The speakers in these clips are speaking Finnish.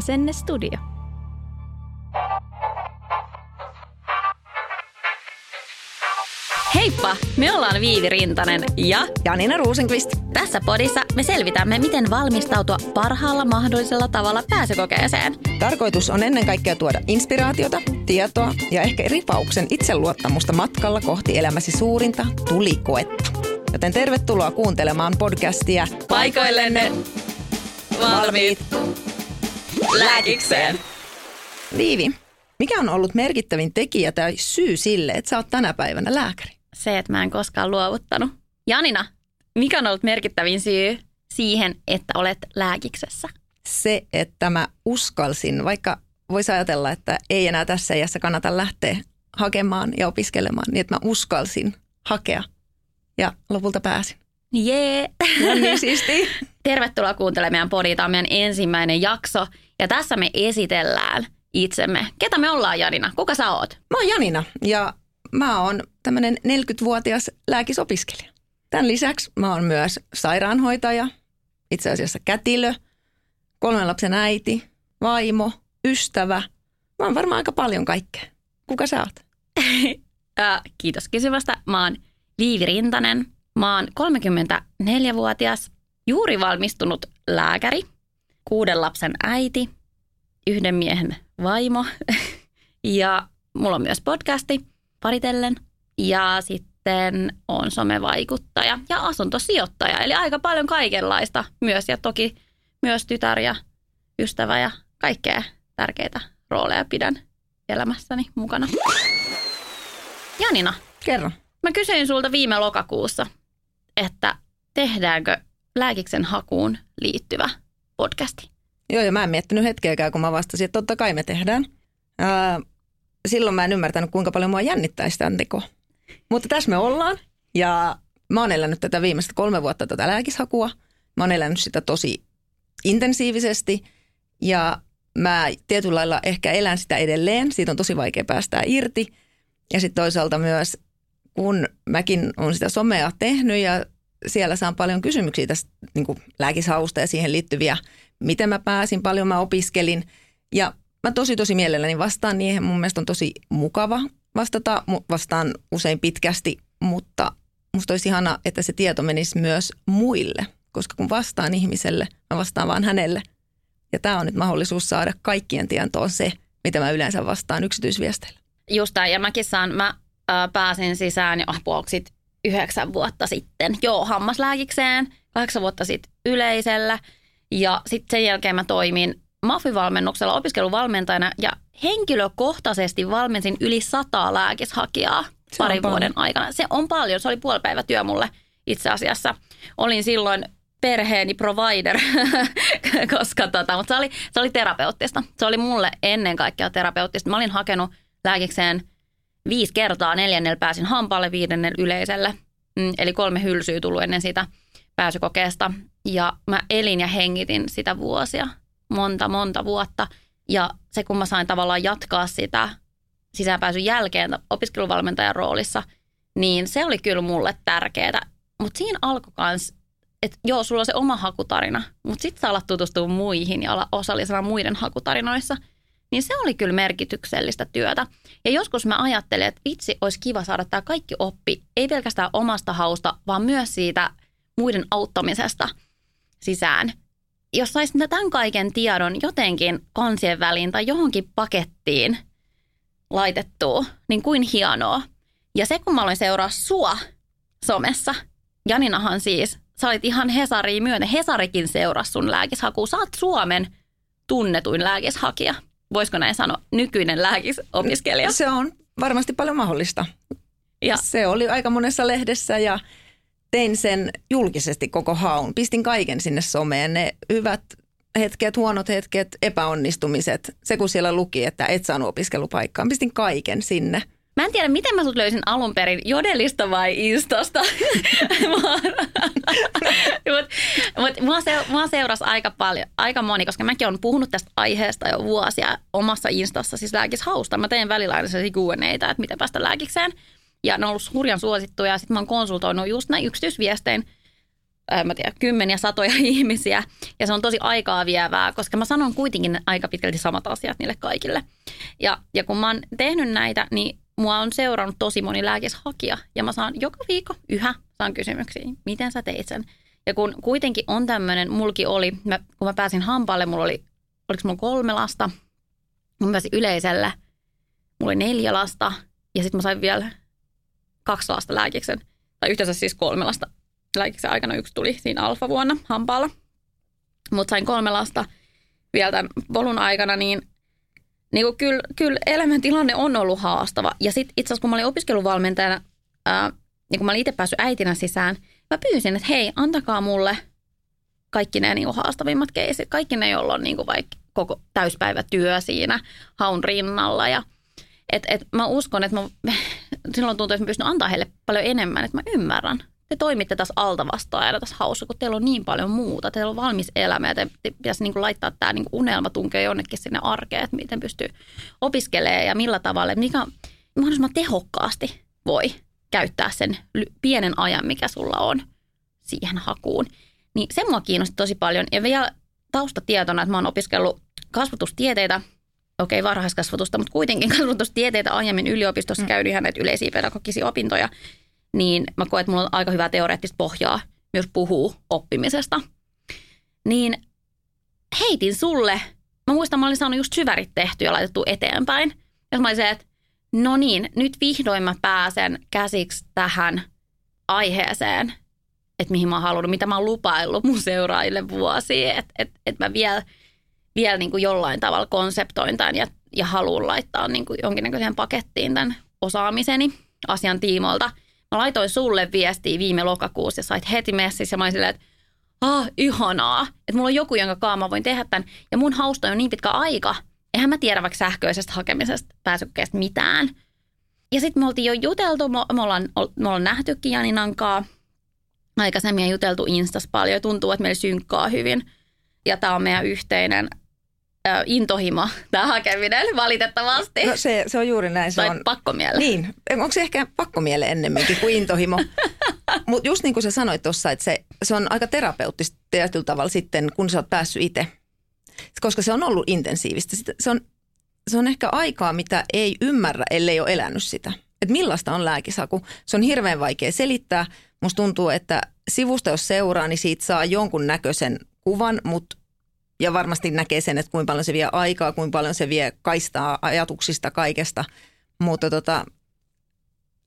Asennestudio. Heippa! Me ollaan Viivi Rintanen ja Janina Ruusenqvist. tässä podissa me selvitämme, miten valmistautua parhaalla mahdollisella tavalla pääsykokeeseen. Tarkoitus on ennen kaikkea tuoda inspiraatiota, tietoa ja ehkä ripauksen itseluottamusta matkalla kohti elämäsi suurinta tulikoetta. Joten tervetuloa kuuntelemaan podcastia Paikoillenne valmiit lääkikseen. Liivi, mikä on ollut merkittävin tekijä tai syy sille, että sä oot tänä päivänä lääkäri? Se, että mä en koskaan luovuttanut. Janina, mikä on ollut merkittävin syy siihen, että olet lääkiksessä? Se, että mä uskalsin, vaikka voisi ajatella, että ei enää tässä iässä kannata lähteä hakemaan ja opiskelemaan, niin että mä uskalsin hakea ja lopulta pääsin. Jee! No niin siistiä. Tervetuloa kuuntelemaan meidän podia. Tämä on meidän ensimmäinen jakso ja tässä me esitellään itsemme. Ketä me ollaan, Janina? Kuka sä oot? Mä oon Janina ja mä oon tämmönen 40-vuotias lääkisopiskelija. Tämän lisäksi mä oon myös sairaanhoitaja, itse asiassa kätilö, kolmen lapsen äiti, vaimo, ystävä. Mä oon varmaan aika paljon kaikkea. Kuka sä oot? Ää, kiitos kysymästä. Mä oon Viivi Rintanen. Mä oon 34-vuotias, juuri valmistunut lääkäri, kuuden lapsen äiti, yhden miehen vaimo ja mulla on myös podcasti paritellen ja sitten on somevaikuttaja ja asuntosijoittaja. Eli aika paljon kaikenlaista myös ja toki myös tytär ja ystävä ja kaikkea tärkeitä rooleja pidän elämässäni mukana. Janina, Kerro. Mä kysyin sulta viime lokakuussa, että tehdäänkö lääkiksen hakuun liittyvä podcasti. Joo, ja mä en miettinyt hetkeäkään, kun mä vastasin, että totta kai me tehdään. Ää, silloin mä en ymmärtänyt, kuinka paljon mua jännittäisi tämän teko. Mutta tässä me ollaan, ja mä oon elänyt tätä viimeistä kolme vuotta tätä lääkishakua. Mä oon elänyt sitä tosi intensiivisesti, ja mä tietyllä lailla ehkä elän sitä edelleen. Siitä on tosi vaikea päästää irti. Ja sitten toisaalta myös, kun mäkin olen sitä somea tehnyt ja siellä saan paljon kysymyksiä tästä niin lääkishausta ja siihen liittyviä, miten mä pääsin, paljon mä opiskelin. Ja mä tosi tosi mielelläni vastaan niihin. Mun mielestä on tosi mukava vastata, vastaan usein pitkästi, mutta musta olisi ihana, että se tieto menisi myös muille. Koska kun vastaan ihmiselle, mä vastaan vaan hänelle. Ja tämä on nyt mahdollisuus saada kaikkien tietoon se, mitä mä yleensä vastaan yksityisviesteillä. Just tämä, ja mäkin saan, mä ää, pääsin sisään jo puoluksit yhdeksän vuotta sitten. Joo, hammaslääkikseen, kahdeksan vuotta sitten yleisellä. Ja sitten sen jälkeen mä toimin MAFI-valmennuksella opiskeluvalmentajana ja henkilökohtaisesti valmensin yli sataa lääkishakijaa Se parin paljon. vuoden aikana. Se on paljon, se oli puolipäivätyö mulle itse asiassa. Olin silloin perheeni provider, koska tota, mutta se oli, se oli terapeuttista. Se oli mulle ennen kaikkea terapeuttista. Mä olin hakenut lääkikseen viisi kertaa, neljännellä pääsin hampaalle, viidennellä yleiselle. Mm, eli kolme hylsyä tullut ennen sitä pääsykokeesta. Ja mä elin ja hengitin sitä vuosia, monta, monta vuotta. Ja se, kun mä sain tavallaan jatkaa sitä sisäänpääsyn jälkeen opiskeluvalmentajan roolissa, niin se oli kyllä mulle tärkeää. Mutta siinä alkoi kans, että joo, sulla on se oma hakutarina, mutta sitten sä alat tutustua muihin ja olla osallisena muiden hakutarinoissa. Niin se oli kyllä merkityksellistä työtä. Ja joskus mä ajattelin, että itse olisi kiva saada tämä kaikki oppi, ei pelkästään omasta hausta, vaan myös siitä muiden auttamisesta sisään. Jos saisi tämän kaiken tiedon jotenkin kansien väliin tai johonkin pakettiin laitettua, niin kuin hienoa. Ja se, kun mä aloin seuraa sua somessa, Janinahan siis, sä olit ihan Hesariin myöten. Hesarikin seurasi sun lääkishakua. Sä oot Suomen tunnetuin lääkishakija. Voisiko näin sanoa? Nykyinen lääkisopiskelija. Se on varmasti paljon mahdollista. Ja Se oli aika monessa lehdessä ja tein sen julkisesti koko haun. Pistin kaiken sinne someen, ne hyvät hetket, huonot hetket, epäonnistumiset. Se kun siellä luki, että et saanut opiskelupaikkaa. Pistin kaiken sinne. Mä en tiedä, miten mä sut löysin alun perin, Jodelista vai Instasta. Mutta mut, mua, se, mua seurasi aika paljon, aika moni, koska mäkin olen puhunut tästä aiheesta jo vuosia omassa Instassa, siis lääkishausta. Mä teen välillä aina sellaisia että miten päästä lääkikseen. Ja ne on ollut hurjan suosittuja. Sitten mä oon konsultoinut just näin yksityisviestein äh, mä tiedän, kymmeniä, satoja ihmisiä. Ja se on tosi aikaa vievää, koska mä sanon kuitenkin aika pitkälti samat asiat niille kaikille. Ja, ja kun mä oon tehnyt näitä, niin mua on seurannut tosi moni lääkishakija. Ja mä saan joka viikko yhä saan kysymyksiä, miten sä teit sen. Ja kun kuitenkin on tämmöinen, mulki oli, mä, kun mä pääsin hampaalle, mulla oli, oliko mulla kolme lasta, mä pääsin yleiselle, mulla oli neljä lasta ja sitten mä sain vielä kaksi lasta lääkiksen, tai yhteensä siis kolme lasta lääkiksen aikana, yksi tuli siinä alfa-vuonna hampaalla. Mutta sain kolme lasta vielä tämän polun aikana, niin, niin kuin kyllä, kyllä elämäntilanne on ollut haastava. Ja sitten itse asiassa kun mä olin opiskeluvalmentajana, ää, niin kun mä olin itse päässyt äitinä sisään, mä pyysin, että hei, antakaa mulle kaikki ne niin kuin haastavimmat keisit, kaikki ne, joilla on niin kuin vaikka koko täyspäivätyö siinä haun rinnalla. Ja et, et mä uskon, että mä, silloin tuntuu, että mä pystyn antaa heille paljon enemmän, että mä ymmärrän. Te toimitte tässä altavastaajana tässä haussa, kun teillä on niin paljon muuta. Teillä on valmis elämä ja te, te pitäisi niin kuin laittaa tämä niin unelma tunkea jonnekin sinne arkeen, että miten pystyy opiskelemaan ja millä tavalla, mikä mahdollisimman tehokkaasti voi käyttää sen pienen ajan, mikä sulla on siihen hakuun. Niin se mua kiinnosti tosi paljon. Ja vielä taustatietona, että mä oon opiskellut kasvatustieteitä, okei okay, varhaiskasvatusta, mutta kuitenkin kasvatustieteitä aiemmin yliopistossa mm. käyn ihan näitä yleisiä pedagogisia opintoja, niin mä koen, että mulla on aika hyvää teoreettista pohjaa myös puhuu oppimisesta. Niin heitin sulle, mä muistan, mä olin saanut just syvärit tehty ja laitettu eteenpäin. Ja mä olin se, että no niin, nyt vihdoin mä pääsen käsiksi tähän aiheeseen, että mihin mä oon halunnut, mitä mä oon lupaillut mun seuraajille vuosia, että et, et mä vielä, vielä niin kuin jollain tavalla konseptoin tämän ja, ja haluan laittaa niin kuin jonkinnäköiseen pakettiin tämän osaamiseni asian tiimolta. Mä laitoin sulle viestiä viime lokakuussa ja sait heti messissä ja mä olin silleen, että ah, ihanaa, että mulla on joku, jonka kanssa mä voin tehdä tämän. Ja mun hausta on niin pitkä aika, eihän mä tiedä vaikka sähköisestä hakemisesta pääsykkeestä mitään. Ja sitten me oltiin jo juteltu, me, ollaan, me ollaan nähtykin Janinankaa aikaisemmin ja juteltu Instas paljon tuntuu, että meillä synkkaa hyvin. Ja tämä on meidän yhteinen intohimo, tämä hakeminen valitettavasti. No se, se on juuri näin. Se tai on, pakkomiele. Niin, onko se ehkä pakkomiele ennemminkin kuin intohimo? Mutta just niin kuin sä sanoit tuossa, että se, se on aika terapeuttista tietyllä tavalla sitten, kun sä oot päässyt itse koska se on ollut intensiivistä. Se on, se on ehkä aikaa, mitä ei ymmärrä, ellei ole elänyt sitä. Että millaista on lääkisaku. Se on hirveän vaikea selittää. Musta tuntuu, että sivusta jos seuraa, niin siitä saa jonkun näköisen kuvan, mutta ja varmasti näkee sen, että kuinka paljon se vie aikaa, kuinka paljon se vie kaistaa ajatuksista kaikesta. Mutta tota,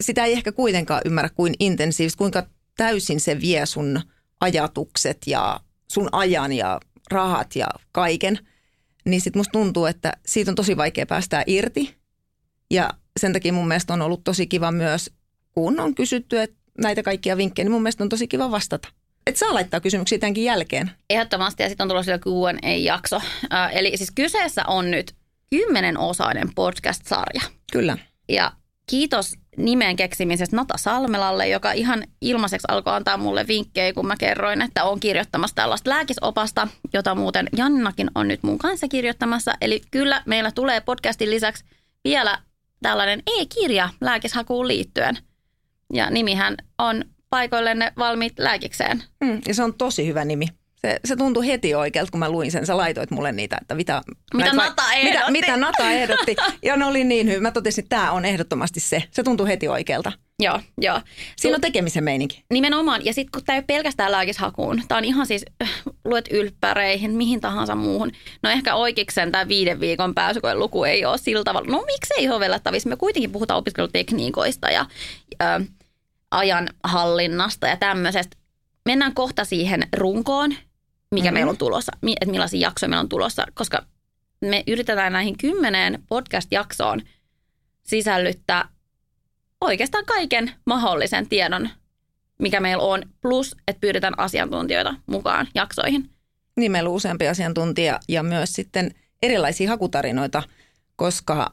sitä ei ehkä kuitenkaan ymmärrä kuin intensiivistä, kuinka täysin se vie sun ajatukset ja sun ajan ja rahat ja kaiken, niin sitten musta tuntuu, että siitä on tosi vaikea päästää irti. Ja sen takia mun mielestä on ollut tosi kiva myös, kun on kysytty että näitä kaikkia vinkkejä, niin mun mielestä on tosi kiva vastata. Et saa laittaa kysymyksiä tämänkin jälkeen. Ehdottomasti ja sitten on tulossa Q&A-jakso. Äh, eli siis kyseessä on nyt kymmenenosainen podcast-sarja. Kyllä. Ja kiitos nimen keksimisestä Nata Salmelalle, joka ihan ilmaiseksi alkoi antaa mulle vinkkejä, kun mä kerroin, että on kirjoittamassa tällaista lääkisopasta, jota muuten Jannakin on nyt mun kanssa kirjoittamassa. Eli kyllä meillä tulee podcastin lisäksi vielä tällainen e-kirja lääkishakuun liittyen. Ja nimihän on paikoillenne valmiit lääkikseen. Mm, ja se on tosi hyvä nimi. Se, se tuntui heti oikealta, kun mä luin sen. Sä laitoit mulle niitä, että mitä, mitä Nata ehdotti. Mitä, mitä Nata ehdotti. ja ne oli niin hyvä. Mä totesin, että tämä on ehdottomasti se. Se tuntui heti oikealta. Joo, joo. Siinä on tekemisen meininki. Nimenomaan. Ja sitten kun tämä ei ole pelkästään lääkishakuun, tämä on ihan siis, äh, luet ylppäreihin, mihin tahansa muuhun. No ehkä oikeiksen tämä viiden viikon pääsykoen luku ei ole sillä tavalla. No miksei sovellettavissa? Me kuitenkin puhutaan opiskelutekniikoista ja äh, ajan hallinnasta ja tämmöisestä. Mennään kohta siihen runkoon, mikä mm-hmm. meillä on tulossa, että millaisia jaksoja meillä on tulossa, koska me yritetään näihin kymmeneen podcast-jaksoon sisällyttää oikeastaan kaiken mahdollisen tiedon, mikä meillä on, plus että pyydetään asiantuntijoita mukaan jaksoihin. Niin, meillä on useampi asiantuntija ja myös sitten erilaisia hakutarinoita, koska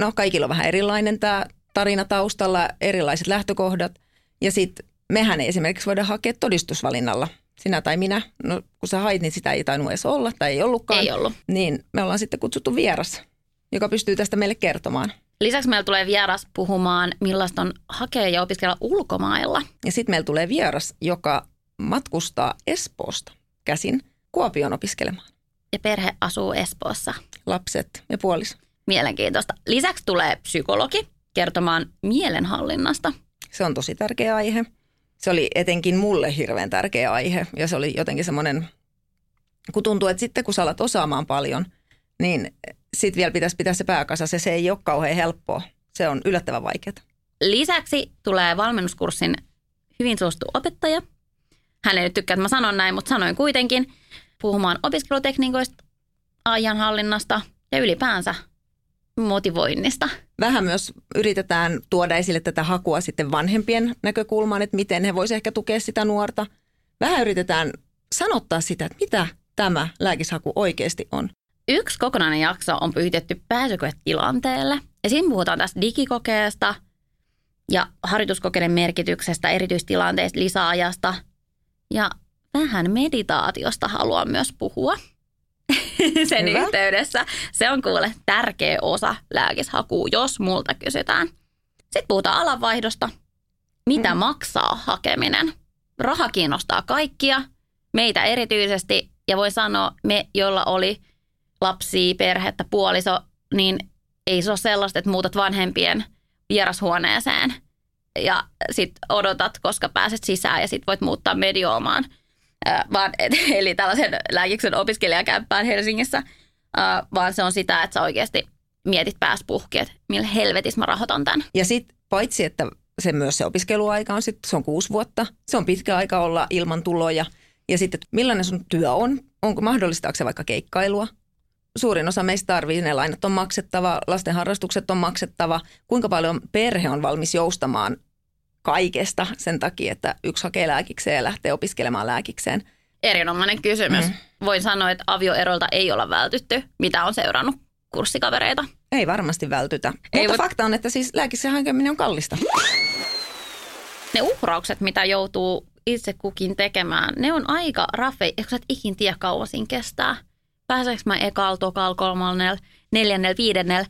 no, kaikilla on vähän erilainen tämä tarina taustalla, erilaiset lähtökohdat ja sitten mehän ei esimerkiksi voida hakea todistusvalinnalla – sinä tai minä, no kun sä hait, niin sitä ei tainnut edes olla tai ei ollutkaan. Ei ollut. Niin me ollaan sitten kutsuttu vieras, joka pystyy tästä meille kertomaan. Lisäksi meillä tulee vieras puhumaan, millaista on hakea ja opiskella ulkomailla. Ja sitten meillä tulee vieras, joka matkustaa Espoosta käsin Kuopion opiskelemaan. Ja perhe asuu Espoossa. Lapset ja puoliso. Mielenkiintoista. Lisäksi tulee psykologi kertomaan mielenhallinnasta. Se on tosi tärkeä aihe. Se oli etenkin mulle hirveän tärkeä aihe ja se oli jotenkin semmoinen, kun tuntuu, että sitten kun sä alat osaamaan paljon, niin sitten vielä pitäisi pitää se pääkasa. Se, se ei ole kauhean helppoa. Se on yllättävän vaikeaa. Lisäksi tulee valmennuskurssin hyvin suosittu opettaja. Hän ei nyt tykkää, että mä sanon näin, mutta sanoin kuitenkin puhumaan opiskelutekniikoista, ajanhallinnasta ja ylipäänsä motivoinnista. Vähän myös yritetään tuoda esille tätä hakua sitten vanhempien näkökulmaan, että miten he voisivat ehkä tukea sitä nuorta. Vähän yritetään sanottaa sitä, että mitä tämä lääkishaku oikeasti on. Yksi kokonainen jakso on pyhitetty pääsykoetilanteelle. Ja siinä puhutaan tästä digikokeesta ja harjoituskokeiden merkityksestä, erityistilanteista, lisäajasta ja vähän meditaatiosta haluan myös puhua sen Hyvä. yhteydessä. Se on kuule tärkeä osa lääkishakua, jos multa kysytään. Sitten puhutaan alanvaihdosta. Mitä mm. maksaa hakeminen? Raha kiinnostaa kaikkia, meitä erityisesti. Ja voi sanoa, me, jolla oli lapsia, perhettä, puoliso, niin ei se ole sellaista, että muutat vanhempien vierashuoneeseen ja sitten odotat, koska pääset sisään ja sitten voit muuttaa vaan, et, eli tällaisen lääkiksen opiskelijakämppään Helsingissä, äh, vaan se on sitä, että sä oikeasti mietit pääs puhki, että millä helvetissä mä rahoitan tämän. Ja sitten paitsi, että se myös se opiskeluaika on sitten, se on kuusi vuotta, se on pitkä aika olla ilman tuloja. Ja sitten, millainen sun työ on, onko mahdollistaako se vaikka keikkailua? Suurin osa meistä tarvii, ne lainat on maksettava, lasten harrastukset on maksettava. Kuinka paljon perhe on valmis joustamaan kaikesta sen takia, että yksi hakee lääkikseen ja lähtee opiskelemaan lääkikseen? Erinomainen kysymys. Mm. Voin sanoa, että avioerolta ei olla vältytty. Mitä on seurannut kurssikavereita? Ei varmasti vältytä. Ei Mutta voi... fakta on, että siis lääkiksen hankeminen on kallista. Ne uhraukset, mitä joutuu itse kukin tekemään, ne on aika raffe, eikö sä et ikin tiedä kauan siinä kestää. Pääseekö mä ekal, tokal, kolmannella, neljännellä, viidennellä.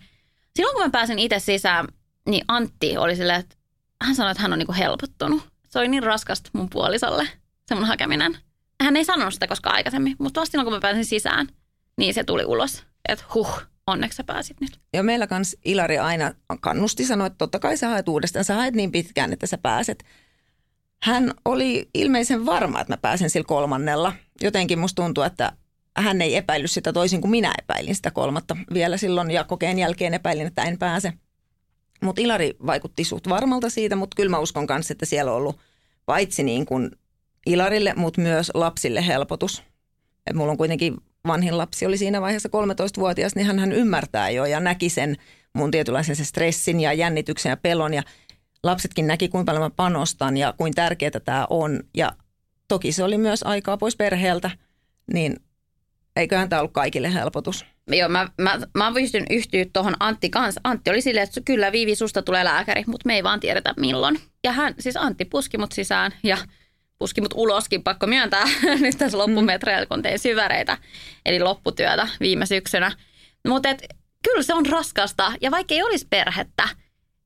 Silloin kun mä pääsin itse sisään, niin Antti oli silleen, että hän sanoi, että hän on niin kuin helpottunut. Se oli niin raskasta mun puolisolle, se mun hakeminen. Hän ei sanonut sitä koskaan aikaisemmin, mutta vasta kun mä pääsin sisään, niin se tuli ulos. Että huh, onneksi sä pääsit nyt. Ja meillä kans Ilari aina kannusti sanoa, että totta kai sä haet uudestaan. Sä haet niin pitkään, että sä pääset. Hän oli ilmeisen varma, että mä pääsen sillä kolmannella. Jotenkin musta tuntuu, että hän ei epäillyt sitä toisin kuin minä epäilin sitä kolmatta vielä silloin ja kokeen jälkeen epäilin, että en pääse. Mutta Ilari vaikutti suht varmalta siitä, mutta kyllä mä uskon kanssa, että siellä on ollut paitsi niin kuin Ilarille, mutta myös lapsille helpotus. Et mulla on kuitenkin vanhin lapsi oli siinä vaiheessa 13-vuotias, niin hän, hän ymmärtää jo ja näki sen mun tietynlaisen sen stressin ja jännityksen ja pelon ja lapsetkin näki, kuinka paljon mä panostan ja kuinka tärkeää tämä on. Ja toki se oli myös aikaa pois perheeltä, niin eiköhän tämä ollut kaikille helpotus. Joo, mä, mä, mä pystyn yhtyä tuohon Antti kanssa. Antti oli silleen, että kyllä Viivi, susta tulee lääkäri, mutta me ei vaan tiedetä milloin. Ja hän, siis Antti puski mut sisään ja puski mut uloskin, pakko myöntää nyt tässä loppumetreillä, kun tein syväreitä, eli lopputyötä viime syksynä. Mutta kyllä se on raskasta, ja vaikka ei olisi perhettä,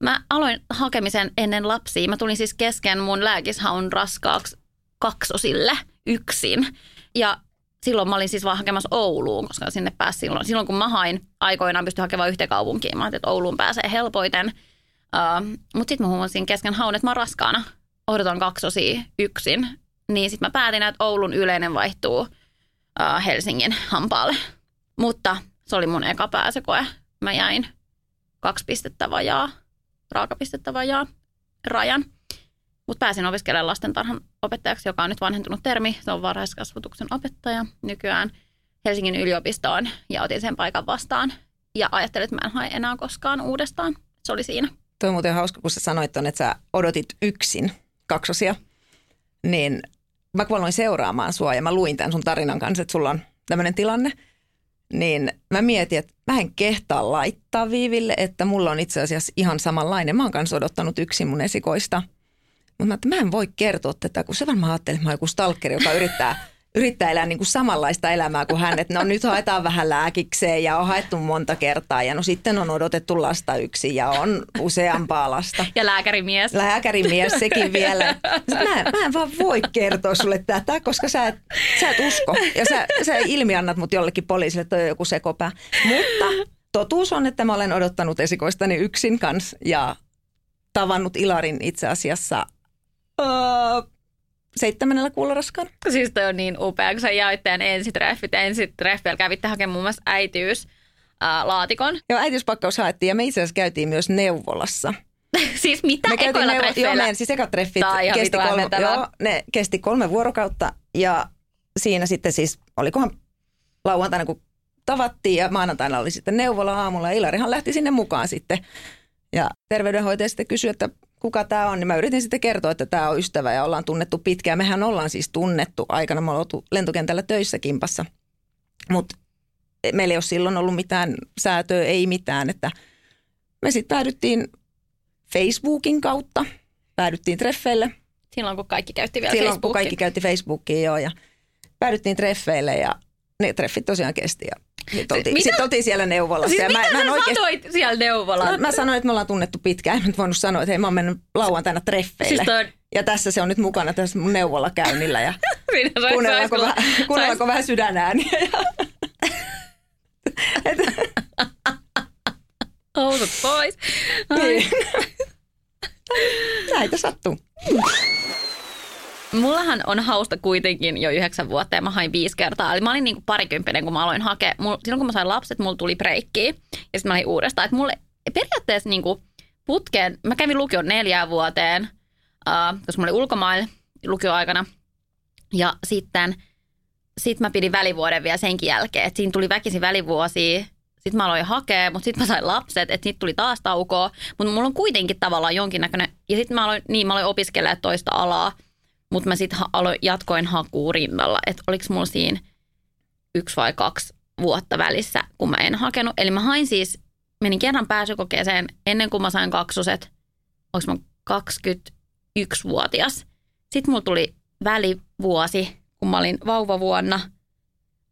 mä aloin hakemisen ennen lapsia. Mä tulin siis kesken mun lääkishaun raskaaksi kaksosille yksin. Ja silloin mä olin siis vaan hakemassa Ouluun, koska sinne pääsi silloin. Silloin kun mä hain, aikoinaan pystyi hakemaan yhteen kaupunkiin. Mä että Ouluun pääsee helpoiten. Uh, Mutta sitten mä huomasin kesken haun, että mä oon raskaana. Odotan kaksosia yksin. Niin sitten mä päätin, että Oulun yleinen vaihtuu uh, Helsingin hampaalle. Mutta se oli mun eka pääsekoe. Mä jäin kaksi pistettä vajaa, raakapistettä vajaa rajan. Mutta pääsin opiskelemaan lastentarhan opettajaksi, joka on nyt vanhentunut termi. Se on varhaiskasvatuksen opettaja nykyään Helsingin yliopistoon ja otin sen paikan vastaan. Ja ajattelin, että mä en hae enää koskaan uudestaan. Se oli siinä. Tuo on muuten hauska, kun sä sanoit ton, että sä odotit yksin kaksosia. Niin mä kun aloin seuraamaan sua ja mä luin tämän sun tarinan kanssa, että sulla on tämmöinen tilanne. Niin mä mietin, että mä en kehtaa laittaa Viiville, että mulla on itse asiassa ihan samanlainen. Mä oon kanssa odottanut yksin mun esikoista – mutta mä, mä en voi kertoa tätä, kun se varmaan ajattelee, että mä oon joku stalkeri, joka yrittää yrittää elää niin kuin samanlaista elämää kuin hän, että no nyt haetaan vähän lääkikseen ja on haettu monta kertaa ja no sitten on odotettu lasta yksi ja on useampaa lasta. Ja lääkärimies. Lääkärimies sekin vielä. Mä, mä en vaan voi kertoa sulle tätä, koska sä et, sä et usko ja sä, sä ilmiannat mut jollekin poliisille, että on joku sekopää. Mutta totuus on, että mä olen odottanut esikoistani yksin kanssa ja tavannut Ilarin itse asiassa öö, raskaan. Siis toi on niin upea, kun sä jaoit teidän ensitreffit. Ensitreffillä kävitte hakemaan muun muassa äitiys ää, laatikon. Joo, äitiyspakkaus haettiin ja me itse asiassa käytiin myös neuvolassa. siis mitä Me ekoilla neuvo- treffeillä? Joo, meidän siis ekat treffit Tää on ihan kesti kolme, joo, ne kesti kolme vuorokautta ja siinä sitten siis, olikohan lauantaina kun tavattiin ja maanantaina oli sitten neuvola aamulla ja Ilarihan lähti sinne mukaan sitten. Ja terveydenhoitaja sitten kysyi, että kuka tämä on, niin mä yritin sitten kertoa, että tämä on ystävä ja ollaan tunnettu pitkään. Mehän ollaan siis tunnettu aikana, me ollaan oltu lentokentällä töissä kimpassa, mutta meillä ei ole silloin ollut mitään säätöä, ei mitään, että me sitten päädyttiin Facebookin kautta, päädyttiin treffeille, Silloin kun kaikki käytti vielä silloin kun kaikki käytti Facebookia joo ja päädyttiin treffeille ja ne treffit tosiaan kesti ja sitten oltiin, sit oltiin siellä neuvolassa. Siis ja mitä mä, sä mä, en oikeasti, sanoit siellä neuvolalla? no, mä sanoin, että me ollaan tunnettu pitkään. En nyt voinut sanoa, että hei mä oon mennyt lauantaina treffeille. Siis toi Ja tässä se on nyt mukana tässä mun neuvolla käynnillä ja sais- kuunnellaanko, sais- vähän, kuunnellaanko vähän sydänääniä. Ja, Housut pois. Ai. niin. Näitä sattuu. Mullahan on hausta kuitenkin jo yhdeksän vuotta ja mä hain viisi kertaa. Eli mä olin niinku parikymppinen, kun mä aloin hakea. Mul, silloin kun mä sain lapset, mulla tuli breikki ja sitten mä olin uudestaan. Että mulle periaatteessa niinku putkeen, mä kävin lukion neljään vuoteen, uh, koska mä olin ulkomailla lukioaikana. Ja sitten sit mä pidin välivuoden vielä senkin jälkeen. Että siinä tuli väkisin välivuosia. Sitten mä aloin hakea, mutta sitten mä sain lapset, että sitten tuli taas taukoa. Mutta mulla on kuitenkin tavallaan jonkinnäköinen... Ja sitten mä aloin, niin mä aloin opiskella toista alaa. Mutta mä sitten aloin, jatkoin hakuu rinnalla, että oliko mulla siinä yksi vai kaksi vuotta välissä, kun mä en hakenut. Eli mä hain siis, menin kerran pääsykokeeseen ennen kuin mä sain kaksoset, onko mä 21-vuotias. Sitten mulla tuli välivuosi, kun mä olin vauvavuonna,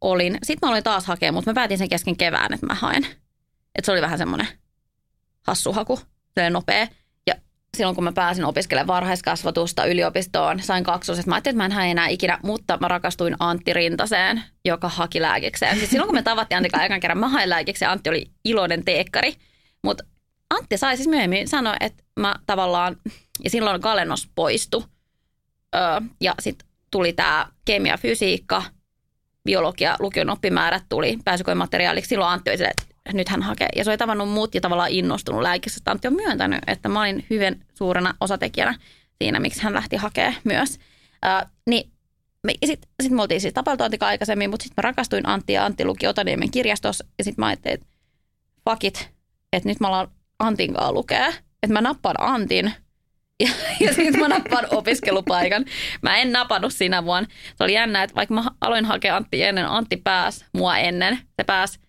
olin. Sitten mä aloin taas hakea, mutta mä päätin sen kesken kevään, että mä haen. Että se oli vähän semmoinen hassu haku, sellainen nopea. Silloin kun mä pääsin opiskelemaan varhaiskasvatusta yliopistoon, sain kaksoset. Mä ajattelin, että mä en hae enää ikinä, mutta mä rakastuin Antti Rintaseen, joka haki lääkikseen. Siis silloin kun me tavattiin Antti ekan kerran, mä hain lääkikseen. Antti oli iloinen teekkari. Mutta Antti sai siis myöhemmin sanoa, että mä tavallaan, ja silloin Galenos poistui. Öö, ja sitten tuli tämä kemia, fysiikka, biologia, lukion oppimäärät tuli pääsykoemateriaaliksi. Silloin Antti oli silleen, että nyt hän hakee. Ja se oli tavannut mut ja tavallaan innostunut lääkistä. Antti on myöntänyt, että mä olin hyvin suurena osatekijänä siinä, miksi hän lähti hakemaan myös. Öö, niin sitten sit me oltiin siis tapeltu Antika aikaisemmin, mutta sitten mä rakastuin Antti ja Antti luki Otaniemen kirjastossa. Ja sitten mä ajattelin, että fuck että nyt mä alan Antin kanssa lukea. Että mä nappaan Antin ja, ja sitten mä nappaan opiskelupaikan. Mä en napannut sinä vuonna. Se oli jännä, että vaikka mä aloin hakea Antti ennen, Antti pääsi mua ennen. Se pääsi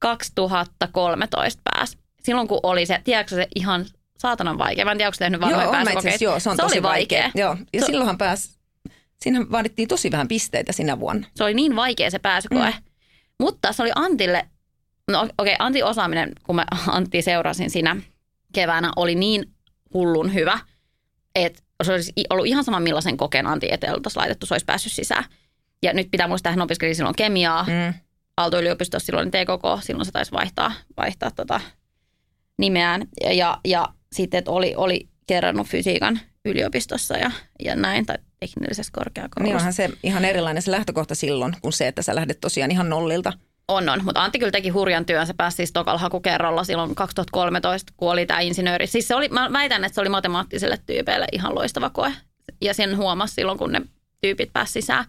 2013 pääsi. Silloin kun oli se, tiedätkö se ihan saatanan vaikea. Mä en tiedä, onko tehnyt varmaan Joo, asiassa, joo, se on se tosi oli vaikea. Joo, ja Se- silloinhan pääsi, siinähän vaadittiin tosi vähän pisteitä sinä vuonna. Se oli niin vaikea se pääsykoe. Mm. Mutta se oli Antille, no okei, okay, Antin osaaminen, kun mä Antti seurasin siinä keväänä, oli niin hullun hyvä, että se olisi ollut ihan sama millaisen kokeen Antti eteen laitettu, se olisi päässyt sisään. Ja nyt pitää muistaa, että hän opiskeli silloin kemiaa, mm. Aalto-yliopistossa silloin TKK, silloin se taisi vaihtaa, vaihtaa tota nimeään. Ja, ja, ja sitten, että oli, oli kerrannut fysiikan yliopistossa ja, ja näin, tai teknillisessä Niin korkeakoulussa. onhan se ihan erilainen se lähtökohta silloin, kun se, että sä lähdet tosiaan ihan nollilta. On, on. Mutta Antti kyllä teki hurjan työn. Se pääsi siis tokalla hakukerralla silloin 2013, kun oli tämä insinööri. Siis se oli, mä väitän, että se oli matemaattiselle tyypeille ihan loistava koe. Ja sen huomasi silloin, kun ne tyypit pääsi sisään.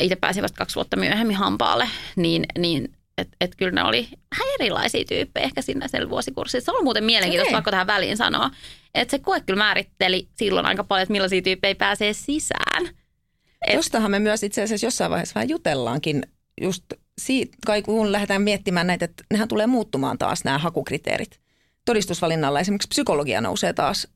Itse pääsin vasta kaksi vuotta myöhemmin hampaalle. Niin, niin että et kyllä ne oli vähän erilaisia tyyppejä ehkä siinä siellä vuosikurssissa. Se on muuten mielenkiintoista, vaikka tähän väliin sanoa. Että se koe kyllä määritteli silloin aika paljon, että millaisia tyyppejä pääsee sisään. Et- Tostahan me myös itse asiassa jossain vaiheessa vähän jutellaankin just siitä, kai kun lähdetään miettimään näitä, että nehän tulee muuttumaan taas nämä hakukriteerit. Todistusvalinnalla esimerkiksi psykologia nousee taas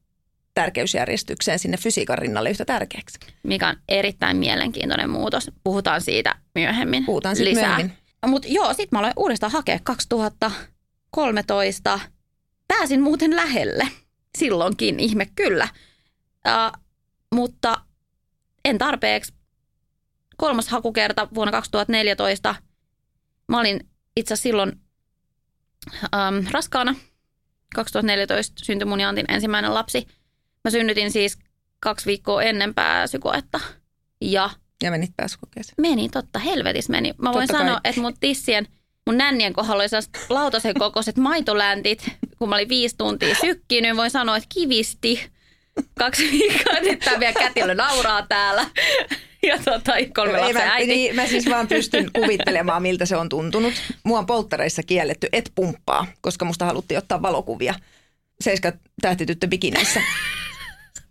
tärkeysjärjestykseen sinne fysiikan rinnalle yhtä tärkeäksi. Mikä on erittäin mielenkiintoinen muutos. Puhutaan siitä myöhemmin Puhutaan sitten lisää. myöhemmin. Mutta joo, sit mä aloin uudestaan hakea 2013. Pääsin muuten lähelle. Silloinkin, ihme kyllä. Uh, mutta en tarpeeksi. Kolmas hakukerta vuonna 2014. Mä olin itse asiassa silloin um, raskaana. 2014 syntyi mun ja Antin ensimmäinen lapsi. Mä synnytin siis kaksi viikkoa ennen pääsykoetta. Ja Ja menit pääsykokeeseen. Meni, totta, helvetis meni. Mä voin Totta kai. sanoa, että mun tissien, mun nännien kohdalla oli lautasen kokoiset maitoläntit, kun mä olin viisi tuntia sykkinyt. Voin sanoa, että kivisti kaksi viikkoa, nyt tää vielä kätilö nauraa täällä. Ja tota, kolme Ei, lapsen mä, äiti. niin, mä siis vaan pystyn kuvittelemaan, miltä se on tuntunut. Mua on polttareissa kielletty, et pumppaa, koska musta haluttiin ottaa valokuvia. Seiska tähtityttö bikineissä.